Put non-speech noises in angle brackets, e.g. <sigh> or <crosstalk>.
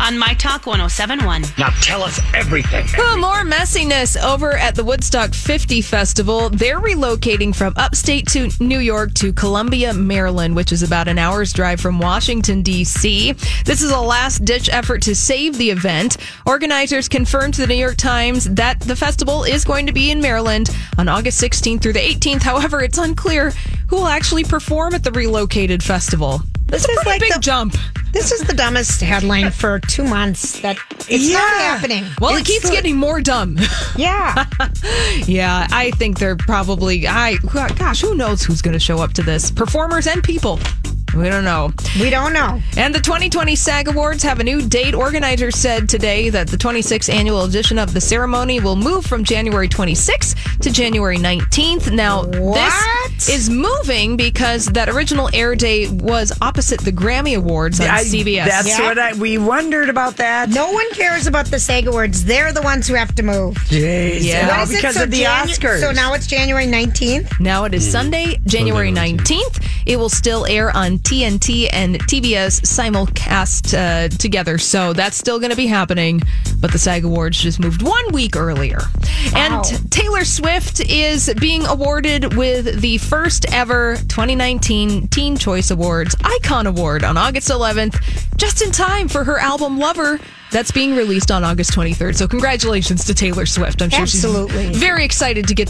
on My Talk 1071. Now tell us everything. Oh, more messiness over at the Woodstock 50 Festival. They're relocating from upstate to New York to Columbia, Maryland, which is about an hour's drive from Washington, D.C. This is a last ditch effort to save the event. Organizers confirmed to the New York Times that the festival is going to be in Maryland on August 16th through the 18th. However, it's unclear who will actually perform at the relocated festival. This is a pretty big the, jump. This is the dumbest headline for two months. That it's Yeah. not happening. Well, it keeps the- getting more dumb. <laughs> Yeah, <laughs> Yeah, I think they're probably. I gosh, who knows who's going to show up to this? Performers and people. We don't know. we don't know. And the 2020 SAG Awards have a new date. Organizers said today that the 26th annual edition of the ceremony will move from January 26th to January 19th. Now, What? this is moving because that original air date was opposite the Grammy Awards on I- CBS. That's Yeah. what I we wondered about that. No one cares about the SAG Awards. They're the ones who have to move. Jeez. Yeah. And What it? because So of the Janu- Oscars. So now it's January 19th. Now it is hmm. Sunday, January 19th. It will still air on TNT and TBS simulcast uh, together. So that's still going to be happening. But the SAG Awards just moved one week earlier. Wow. And Taylor Swift is being awarded with the first ever 2019 Teen Choice Awards Icon Award on August 11th, just in time for her album Lover. That's being released on August 23rd. So, congratulations to Taylor Swift. I'm sure Absolutely. she's very excited to get that.